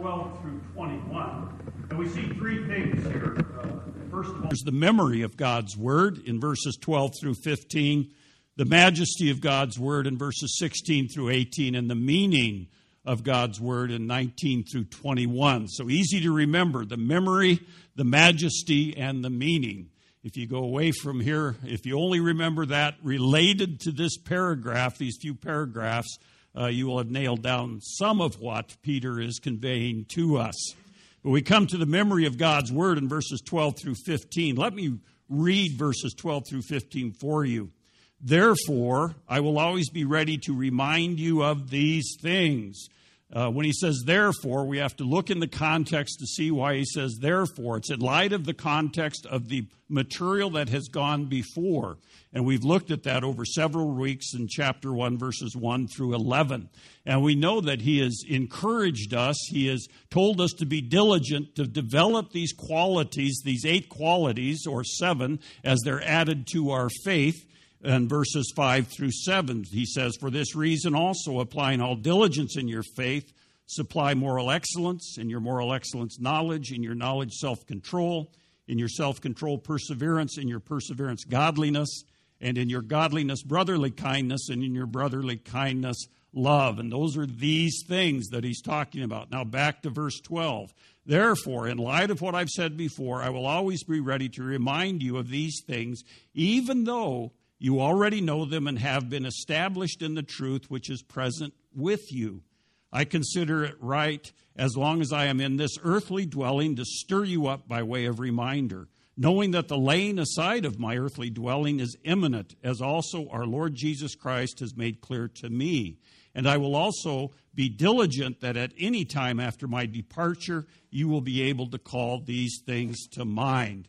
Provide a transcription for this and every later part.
12 through 21. And we see three things here. Uh, first of all, there's the memory of God's word in verses 12 through 15, the majesty of God's word in verses 16 through 18, and the meaning of God's word in 19 through 21. So easy to remember the memory, the majesty, and the meaning. If you go away from here, if you only remember that related to this paragraph, these few paragraphs, uh, you will have nailed down some of what Peter is conveying to us. But we come to the memory of God's word in verses 12 through 15. Let me read verses 12 through 15 for you. Therefore, I will always be ready to remind you of these things. Uh, when he says therefore, we have to look in the context to see why he says therefore. It's in light of the context of the material that has gone before. And we've looked at that over several weeks in chapter 1, verses 1 through 11. And we know that he has encouraged us, he has told us to be diligent to develop these qualities, these eight qualities, or seven, as they're added to our faith and verses 5 through 7. He says, For this reason also, applying all diligence in your faith, supply moral excellence, in your moral excellence, knowledge, in your knowledge, self control, in your self control, perseverance, in your perseverance, godliness, and in your godliness, brotherly kindness, and in your brotherly kindness, love. And those are these things that he's talking about. Now, back to verse 12. Therefore, in light of what I've said before, I will always be ready to remind you of these things, even though you already know them and have been established in the truth which is present with you. I consider it right, as long as I am in this earthly dwelling, to stir you up by way of reminder, knowing that the laying aside of my earthly dwelling is imminent, as also our Lord Jesus Christ has made clear to me. And I will also be diligent that at any time after my departure, you will be able to call these things to mind.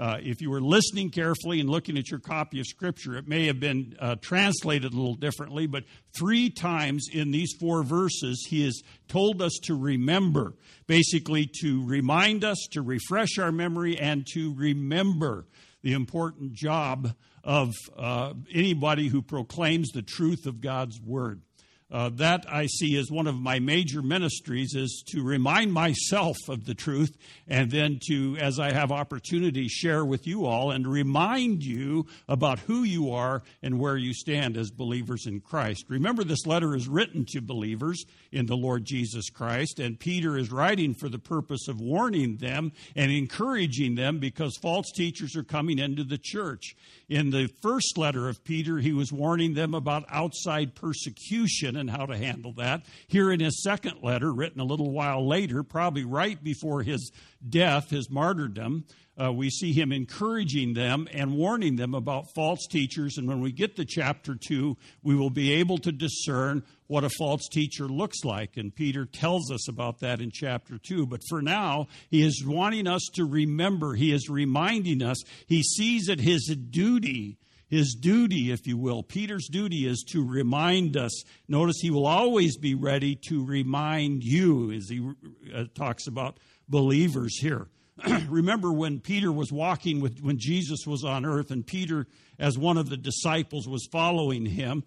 Uh, if you were listening carefully and looking at your copy of Scripture, it may have been uh, translated a little differently, but three times in these four verses, he has told us to remember, basically to remind us, to refresh our memory, and to remember the important job of uh, anybody who proclaims the truth of God's Word. Uh, that I see as one of my major ministries is to remind myself of the truth and then to, as I have opportunity, share with you all and remind you about who you are and where you stand as believers in Christ. Remember, this letter is written to believers in the Lord Jesus Christ, and Peter is writing for the purpose of warning them and encouraging them because false teachers are coming into the church. In the first letter of Peter, he was warning them about outside persecution and how to handle that. Here in his second letter, written a little while later, probably right before his death, his martyrdom, uh, we see him encouraging them and warning them about false teachers. And when we get to chapter 2, we will be able to discern what a false teacher looks like. And Peter tells us about that in chapter 2. But for now, he is wanting us to remember, he is reminding us, he sees it his duty his duty, if you will. Peter's duty is to remind us. Notice he will always be ready to remind you as he uh, talks about believers here. Remember when Peter was walking with, when Jesus was on earth, and Peter, as one of the disciples, was following him.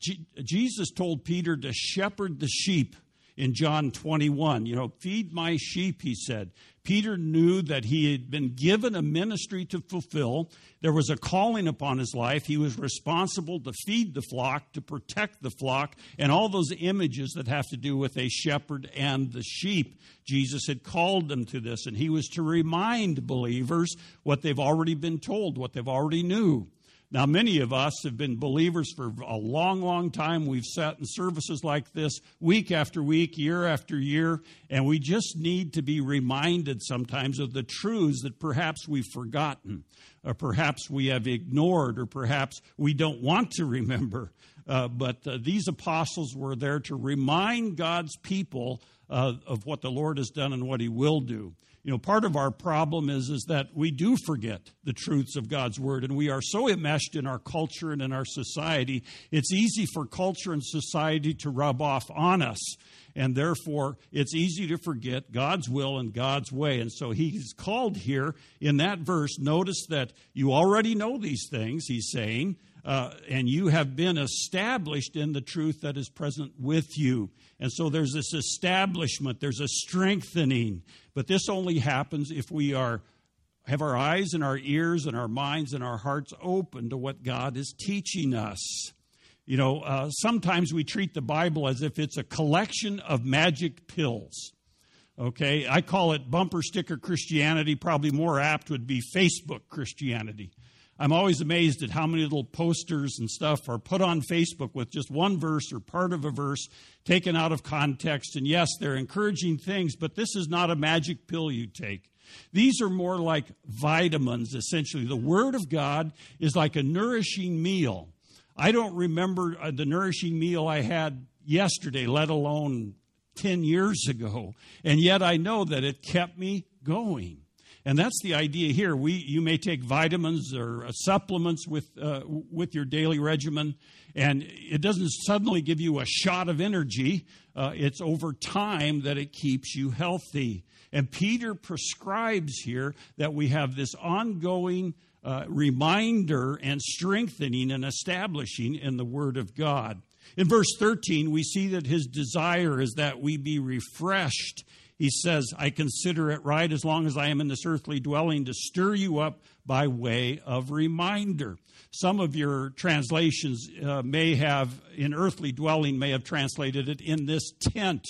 G- Jesus told Peter to shepherd the sheep in John 21. You know, feed my sheep, he said. Peter knew that he had been given a ministry to fulfill. There was a calling upon his life. He was responsible to feed the flock, to protect the flock, and all those images that have to do with a shepherd and the sheep. Jesus had called them to this, and he was to remind believers what they've already been told, what they've already knew. Now, many of us have been believers for a long, long time. We've sat in services like this week after week, year after year, and we just need to be reminded sometimes of the truths that perhaps we've forgotten, or perhaps we have ignored, or perhaps we don't want to remember. Uh, but uh, these apostles were there to remind God's people uh, of what the Lord has done and what He will do you know part of our problem is is that we do forget the truths of god's word and we are so enmeshed in our culture and in our society it's easy for culture and society to rub off on us and therefore it's easy to forget god's will and god's way and so he's called here in that verse. Notice that you already know these things he's saying uh, and you have been established in the truth that is present with you. And so there's this establishment, there's a strengthening. But this only happens if we are have our eyes and our ears and our minds and our hearts open to what God is teaching us. You know, uh, sometimes we treat the Bible as if it's a collection of magic pills. Okay, I call it bumper sticker Christianity. Probably more apt would be Facebook Christianity. I'm always amazed at how many little posters and stuff are put on Facebook with just one verse or part of a verse taken out of context. And yes, they're encouraging things, but this is not a magic pill you take. These are more like vitamins, essentially. The Word of God is like a nourishing meal. I don't remember uh, the nourishing meal I had yesterday, let alone 10 years ago. And yet I know that it kept me going. And that's the idea here. We, you may take vitamins or uh, supplements with, uh, with your daily regimen, and it doesn't suddenly give you a shot of energy. Uh, it's over time that it keeps you healthy. And Peter prescribes here that we have this ongoing uh, reminder and strengthening and establishing in the Word of God. In verse 13, we see that his desire is that we be refreshed he says, I consider it right as long as I am in this earthly dwelling to stir you up by way of reminder. Some of your translations uh, may have, in earthly dwelling, may have translated it in this tent.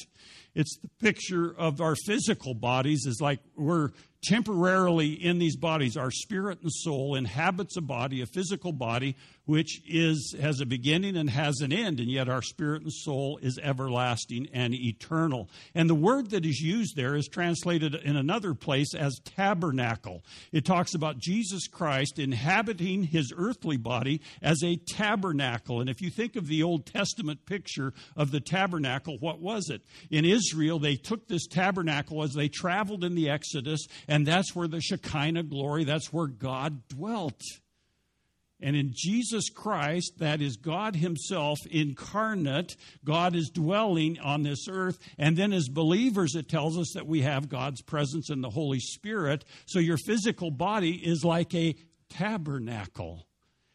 It's the picture of our physical bodies, is like we're temporarily in these bodies. Our spirit and soul inhabits a body, a physical body, which is has a beginning and has an end, and yet our spirit and soul is everlasting and eternal. And the word that is used there is translated in another place as tabernacle. It talks about Jesus Christ inhabiting his earthly body as a tabernacle. And if you think of the Old Testament picture of the tabernacle, what was it? In Israel, they took this tabernacle as they traveled in the Exodus, and that's where the Shekinah glory, that's where God dwelt. And in Jesus Christ, that is God Himself incarnate, God is dwelling on this earth. And then as believers, it tells us that we have God's presence in the Holy Spirit. So your physical body is like a tabernacle.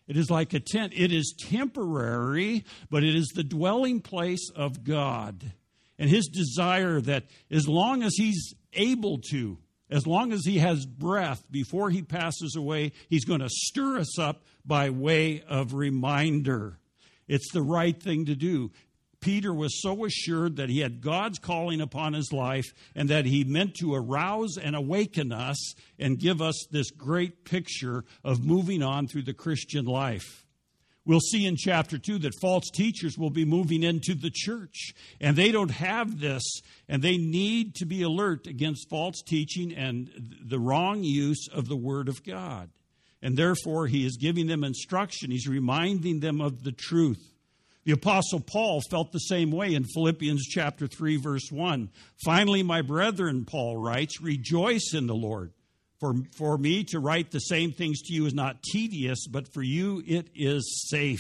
It is like a tent. It is temporary, but it is the dwelling place of God. And His desire that as long as He's able to, as long as he has breath before he passes away, he's going to stir us up by way of reminder. It's the right thing to do. Peter was so assured that he had God's calling upon his life and that he meant to arouse and awaken us and give us this great picture of moving on through the Christian life. We'll see in chapter 2 that false teachers will be moving into the church, and they don't have this, and they need to be alert against false teaching and the wrong use of the Word of God. And therefore, he is giving them instruction, he's reminding them of the truth. The Apostle Paul felt the same way in Philippians chapter 3, verse 1. Finally, my brethren, Paul writes, rejoice in the Lord. For, for me to write the same things to you is not tedious, but for you it is safe.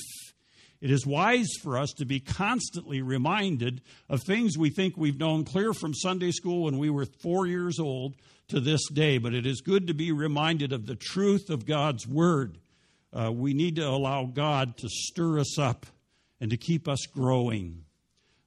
It is wise for us to be constantly reminded of things we think we've known clear from Sunday school when we were four years old to this day, but it is good to be reminded of the truth of God's Word. Uh, we need to allow God to stir us up and to keep us growing.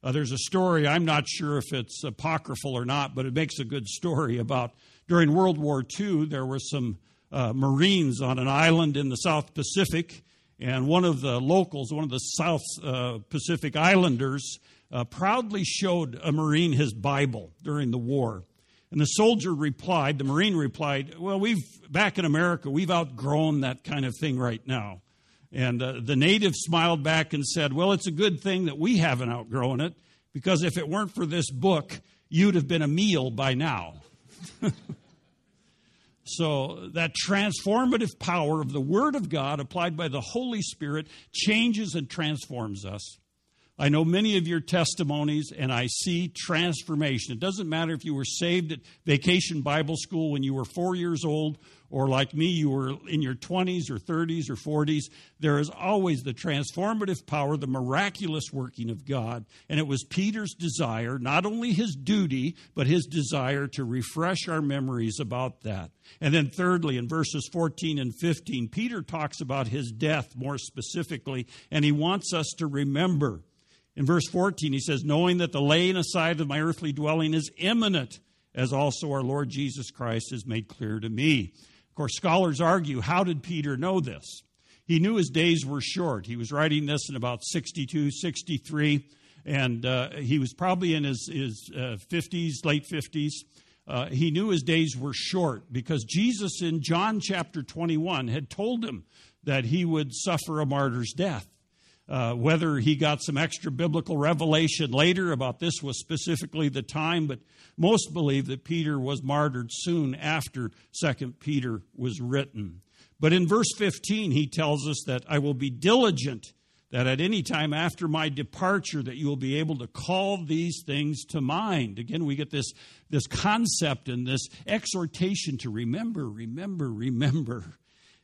Uh, there's a story, I'm not sure if it's apocryphal or not, but it makes a good story about during World War II, there were some uh, Marines on an island in the South Pacific, and one of the locals, one of the South uh, Pacific Islanders, uh, proudly showed a Marine his Bible during the war. And the soldier replied, the Marine replied, Well, we've, back in America, we've outgrown that kind of thing right now. And uh, the native smiled back and said, Well, it's a good thing that we haven't outgrown it, because if it weren't for this book, you'd have been a meal by now. so, that transformative power of the Word of God applied by the Holy Spirit changes and transforms us. I know many of your testimonies, and I see transformation. It doesn't matter if you were saved at vacation Bible school when you were four years old, or like me, you were in your 20s or 30s or 40s. There is always the transformative power, the miraculous working of God. And it was Peter's desire, not only his duty, but his desire to refresh our memories about that. And then, thirdly, in verses 14 and 15, Peter talks about his death more specifically, and he wants us to remember in verse 14, he says, Knowing that the laying aside of my earthly dwelling is imminent, as also our Lord Jesus Christ has made clear to me. Of course, scholars argue how did Peter know this? He knew his days were short. He was writing this in about 62, 63, and uh, he was probably in his, his uh, 50s, late 50s. Uh, he knew his days were short because Jesus in John chapter 21 had told him that he would suffer a martyr's death. Uh, whether he got some extra biblical revelation later about this was specifically the time, but most believe that Peter was martyred soon after Second Peter was written. But in verse 15, he tells us that I will be diligent that at any time after my departure that you will be able to call these things to mind again we get this this concept and this exhortation to remember remember remember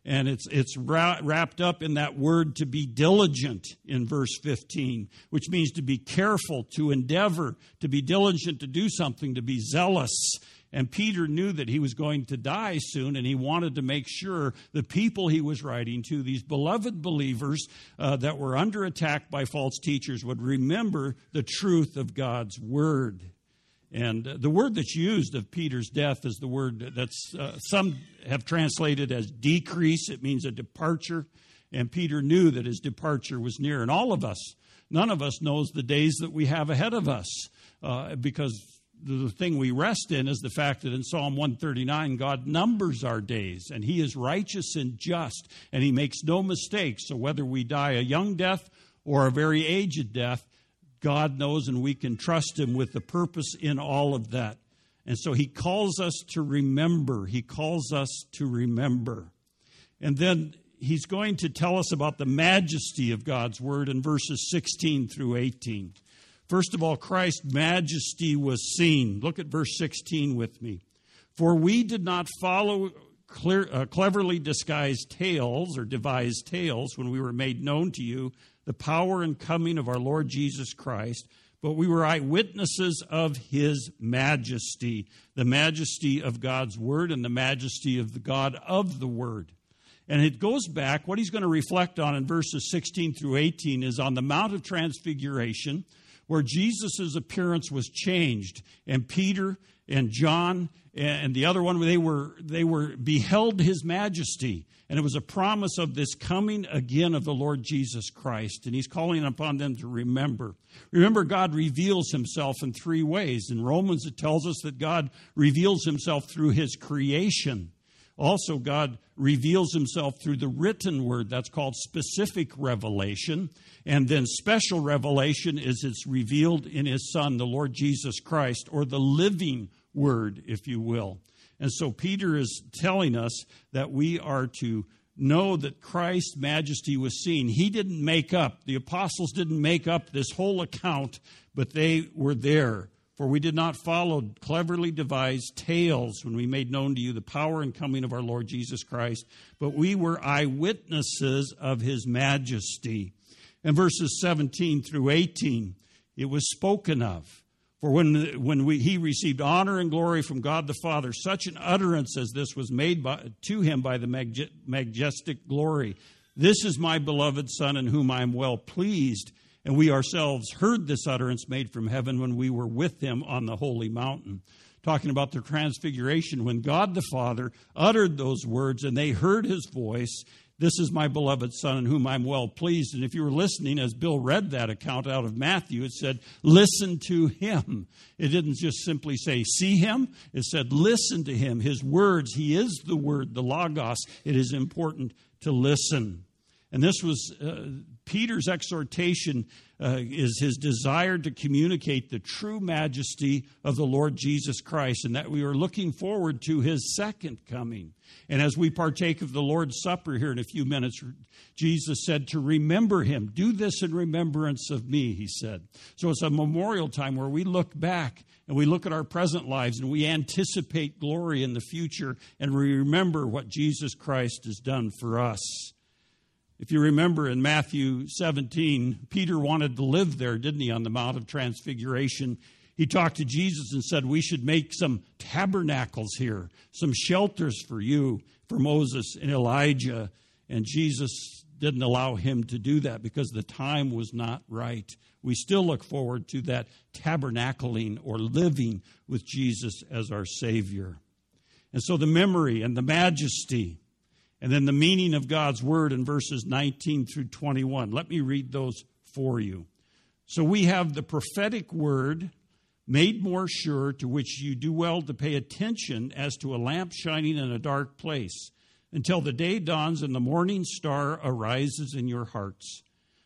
and it's, it's wrapped up in that word to be diligent in verse 15, which means to be careful, to endeavor, to be diligent to do something, to be zealous. And Peter knew that he was going to die soon, and he wanted to make sure the people he was writing to, these beloved believers uh, that were under attack by false teachers, would remember the truth of God's word. And the word that's used of Peter's death is the word that's uh, some have translated as decrease. It means a departure. And Peter knew that his departure was near. And all of us, none of us knows the days that we have ahead of us uh, because the thing we rest in is the fact that in Psalm 139, God numbers our days and He is righteous and just and He makes no mistakes. So whether we die a young death or a very aged death, God knows and we can trust Him with the purpose in all of that. And so He calls us to remember. He calls us to remember. And then He's going to tell us about the majesty of God's Word in verses 16 through 18. First of all, Christ's majesty was seen. Look at verse 16 with me. For we did not follow clear, uh, cleverly disguised tales or devised tales when we were made known to you the power and coming of our Lord Jesus Christ, but we were eyewitnesses of his majesty, the majesty of God's word and the majesty of the God of the word. And it goes back, what he's going to reflect on in verses 16 through 18 is on the Mount of Transfiguration, where Jesus' appearance was changed, and Peter and John and the other one, they were, they were beheld his majesty. And it was a promise of this coming again of the Lord Jesus Christ. And he's calling upon them to remember. Remember, God reveals himself in three ways. In Romans, it tells us that God reveals himself through his creation. Also, God reveals himself through the written word. That's called specific revelation. And then special revelation is it's revealed in his Son, the Lord Jesus Christ, or the living word, if you will. And so Peter is telling us that we are to know that Christ's majesty was seen. He didn't make up, the apostles didn't make up this whole account, but they were there. For we did not follow cleverly devised tales when we made known to you the power and coming of our Lord Jesus Christ, but we were eyewitnesses of his majesty. In verses 17 through 18, it was spoken of. For when, when we, he received honor and glory from God the Father, such an utterance as this was made by, to him by the majestic glory. This is my beloved Son in whom I am well pleased. And we ourselves heard this utterance made from heaven when we were with him on the holy mountain. Talking about the transfiguration, when God the Father uttered those words and they heard his voice, this is my beloved Son in whom I'm well pleased. And if you were listening as Bill read that account out of Matthew, it said, Listen to him. It didn't just simply say, See him. It said, Listen to him. His words, he is the word, the Logos. It is important to listen. And this was uh, Peter's exhortation uh, is his desire to communicate the true majesty of the Lord Jesus Christ and that we are looking forward to his second coming. And as we partake of the Lord's Supper here in a few minutes, Jesus said to remember him. Do this in remembrance of me, he said. So it's a memorial time where we look back and we look at our present lives and we anticipate glory in the future and we remember what Jesus Christ has done for us. If you remember in Matthew 17, Peter wanted to live there, didn't he, on the Mount of Transfiguration? He talked to Jesus and said, We should make some tabernacles here, some shelters for you, for Moses and Elijah. And Jesus didn't allow him to do that because the time was not right. We still look forward to that tabernacling or living with Jesus as our Savior. And so the memory and the majesty and then the meaning of God's word in verses 19 through 21. Let me read those for you. So we have the prophetic word made more sure, to which you do well to pay attention as to a lamp shining in a dark place, until the day dawns and the morning star arises in your hearts.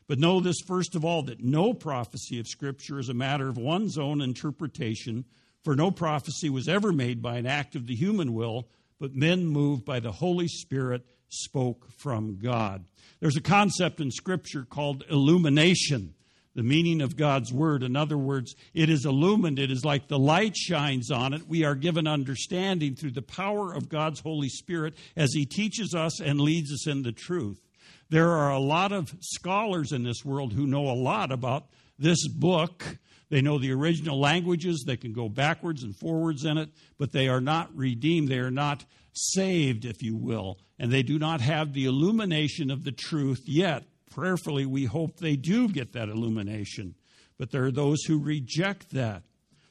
But know this first of all that no prophecy of Scripture is a matter of one's own interpretation, for no prophecy was ever made by an act of the human will but men moved by the Holy Spirit spoke from God. There's a concept in Scripture called illumination, the meaning of God's Word. In other words, it is illumined, it is like the light shines on it. We are given understanding through the power of God's Holy Spirit as He teaches us and leads us in the truth. There are a lot of scholars in this world who know a lot about this book they know the original languages. They can go backwards and forwards in it, but they are not redeemed. They are not saved, if you will. And they do not have the illumination of the truth yet. Prayerfully, we hope they do get that illumination. But there are those who reject that.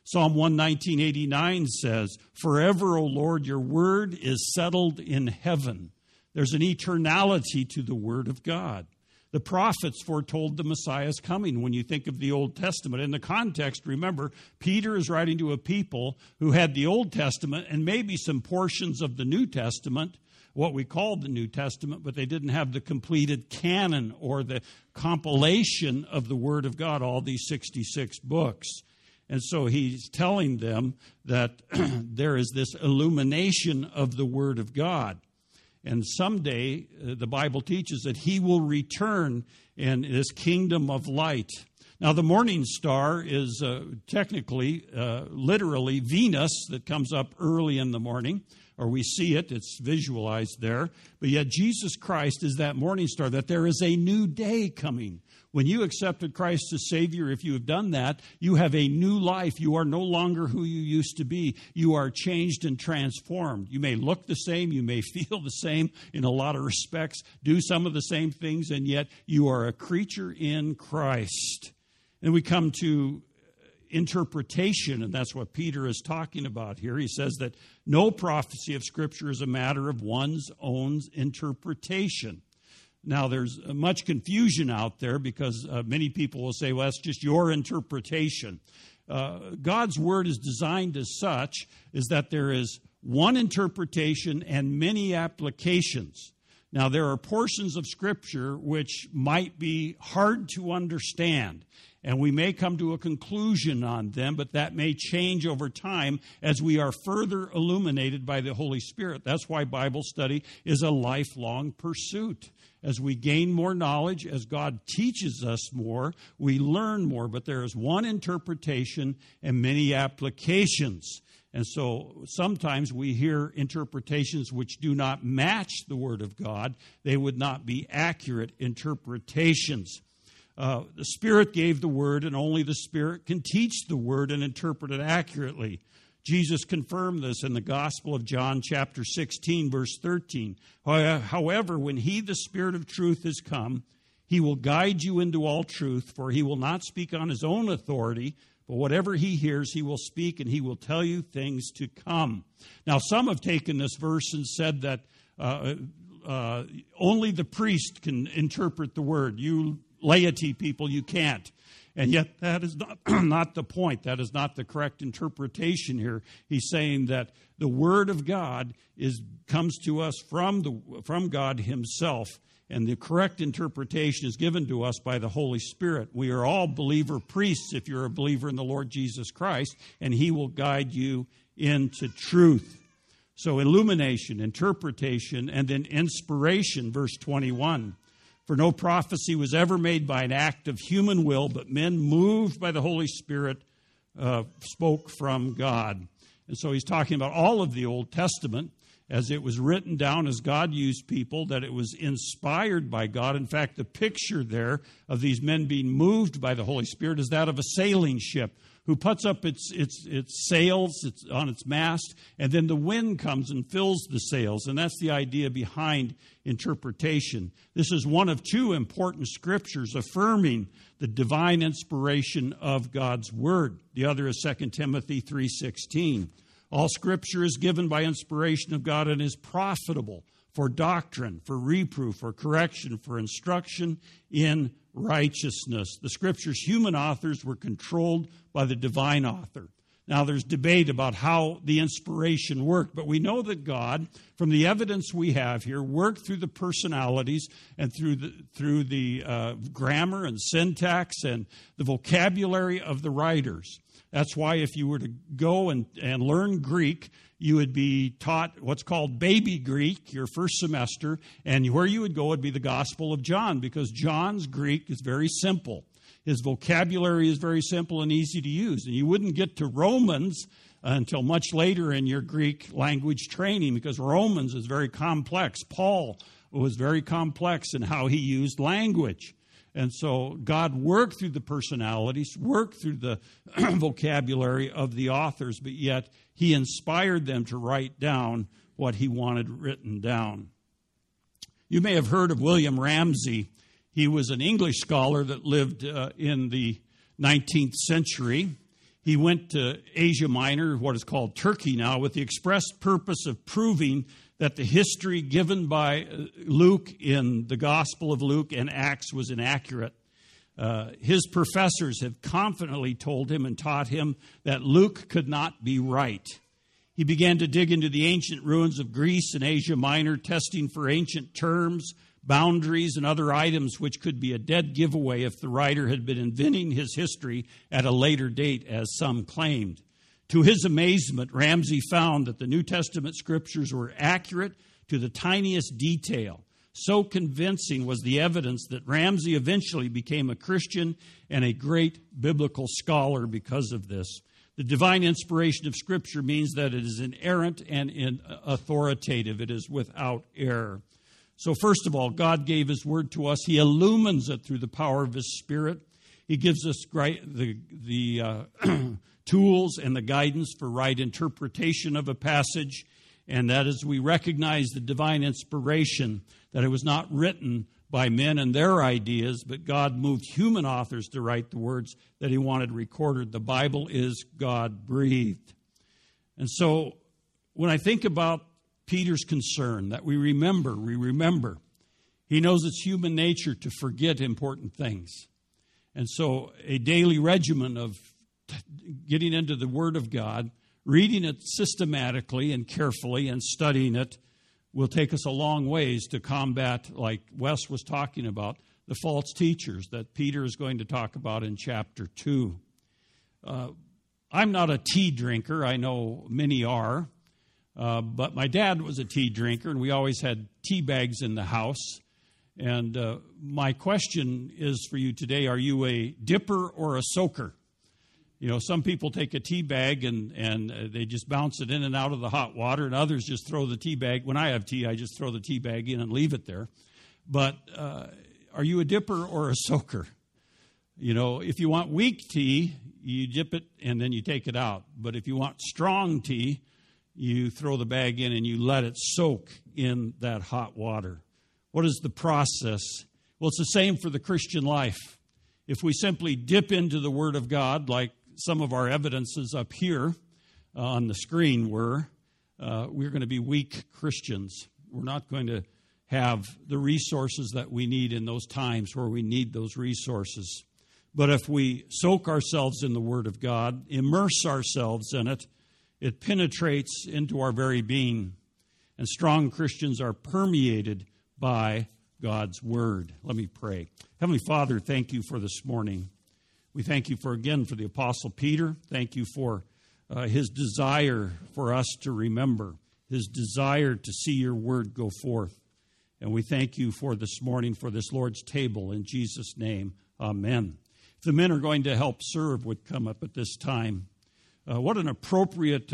Psalm 119.89 says, Forever, O Lord, your word is settled in heaven. There's an eternality to the word of God. The prophets foretold the Messiah's coming when you think of the Old Testament. In the context, remember, Peter is writing to a people who had the Old Testament and maybe some portions of the New Testament, what we call the New Testament, but they didn't have the completed canon or the compilation of the Word of God, all these 66 books. And so he's telling them that there is this illumination of the Word of God. And someday, uh, the Bible teaches that he will return in this kingdom of light. Now, the morning star is uh, technically, uh, literally, Venus that comes up early in the morning, or we see it, it's visualized there. But yet, Jesus Christ is that morning star, that there is a new day coming. When you accepted Christ as Savior, if you have done that, you have a new life. You are no longer who you used to be. You are changed and transformed. You may look the same, you may feel the same in a lot of respects, do some of the same things, and yet you are a creature in Christ. And we come to uh, interpretation, and that's what Peter is talking about here. He says that no prophecy of Scripture is a matter of one's own interpretation. Now, there's much confusion out there because uh, many people will say, well, that's just your interpretation. Uh, God's word is designed as such is that there is one interpretation and many applications. Now, there are portions of Scripture which might be hard to understand, and we may come to a conclusion on them, but that may change over time as we are further illuminated by the Holy Spirit. That's why Bible study is a lifelong pursuit as we gain more knowledge, as God teaches us more, we learn more. But there is one interpretation and many applications. And so sometimes we hear interpretations which do not match the Word of God. They would not be accurate interpretations. Uh, the Spirit gave the Word, and only the Spirit can teach the Word and interpret it accurately. Jesus confirmed this in the Gospel of John, chapter 16, verse 13. However, when He, the Spirit of truth, has come, He will guide you into all truth, for He will not speak on His own authority, but whatever He hears, He will speak, and He will tell you things to come. Now, some have taken this verse and said that uh, uh, only the priest can interpret the word. You laity people, you can't. And yet, that is not, not the point. That is not the correct interpretation here. He's saying that the Word of God is, comes to us from, the, from God Himself, and the correct interpretation is given to us by the Holy Spirit. We are all believer priests if you're a believer in the Lord Jesus Christ, and He will guide you into truth. So, illumination, interpretation, and then inspiration, verse 21. For no prophecy was ever made by an act of human will, but men moved by the Holy Spirit uh, spoke from God. And so he's talking about all of the Old Testament as it was written down as God used people, that it was inspired by God. In fact, the picture there of these men being moved by the Holy Spirit is that of a sailing ship who puts up its, its, its sails its, on its mast, and then the wind comes and fills the sails. And that's the idea behind interpretation. This is one of two important scriptures affirming the divine inspiration of God's word. The other is 2 Timothy 3:16. All scripture is given by inspiration of God and is profitable for doctrine, for reproof, for correction, for instruction in righteousness. The scripture's human authors were controlled by the divine author. Now, there's debate about how the inspiration worked, but we know that God, from the evidence we have here, worked through the personalities and through the, through the uh, grammar and syntax and the vocabulary of the writers. That's why, if you were to go and, and learn Greek, you would be taught what's called baby Greek your first semester, and where you would go would be the Gospel of John because John's Greek is very simple. His vocabulary is very simple and easy to use. And you wouldn't get to Romans until much later in your Greek language training because Romans is very complex. Paul was very complex in how he used language. And so God worked through the personalities, worked through the vocabulary of the authors, but yet he inspired them to write down what he wanted written down. You may have heard of William Ramsay. He was an English scholar that lived uh, in the 19th century. He went to Asia Minor, what is called Turkey now, with the express purpose of proving that the history given by uh, Luke in the Gospel of Luke and Acts was inaccurate. Uh, his professors have confidently told him and taught him that Luke could not be right. He began to dig into the ancient ruins of Greece and Asia Minor, testing for ancient terms, boundaries, and other items which could be a dead giveaway if the writer had been inventing his history at a later date, as some claimed. To his amazement, Ramsay found that the New Testament scriptures were accurate to the tiniest detail so convincing was the evidence that Ramsay eventually became a Christian and a great biblical scholar because of this. The divine inspiration of Scripture means that it is inerrant and authoritative, it is without error. So, first of all, God gave His Word to us. He illumines it through the power of His Spirit. He gives us the, the uh, tools and the guidance for right interpretation of a passage. And that as we recognize the divine inspiration, that it was not written by men and their ideas, but God moved human authors to write the words that He wanted recorded. The Bible is God breathed. And so when I think about Peter's concern that we remember, we remember, he knows it's human nature to forget important things. And so a daily regimen of getting into the Word of God, reading it systematically and carefully, and studying it will take us a long ways to combat, like Wes was talking about, the false teachers that Peter is going to talk about in chapter 2. Uh, I'm not a tea drinker, I know many are, uh, but my dad was a tea drinker, and we always had tea bags in the house. And uh, my question is for you today are you a dipper or a soaker? You know, some people take a tea bag and, and uh, they just bounce it in and out of the hot water, and others just throw the tea bag. When I have tea, I just throw the tea bag in and leave it there. But uh, are you a dipper or a soaker? You know, if you want weak tea, you dip it and then you take it out. But if you want strong tea, you throw the bag in and you let it soak in that hot water. What is the process? Well, it's the same for the Christian life. If we simply dip into the Word of God, like some of our evidences up here uh, on the screen were, uh, we're going to be weak Christians. We're not going to have the resources that we need in those times where we need those resources. But if we soak ourselves in the Word of God, immerse ourselves in it, it penetrates into our very being. And strong Christians are permeated by God's Word. Let me pray. Heavenly Father, thank you for this morning. We thank you for again for the Apostle Peter. Thank you for uh, his desire for us to remember, his desire to see your word go forth. And we thank you for this morning, for this Lord's table. In Jesus' name, amen. If the men are going to help serve, would come up at this time. Uh, what an appropriate. Uh,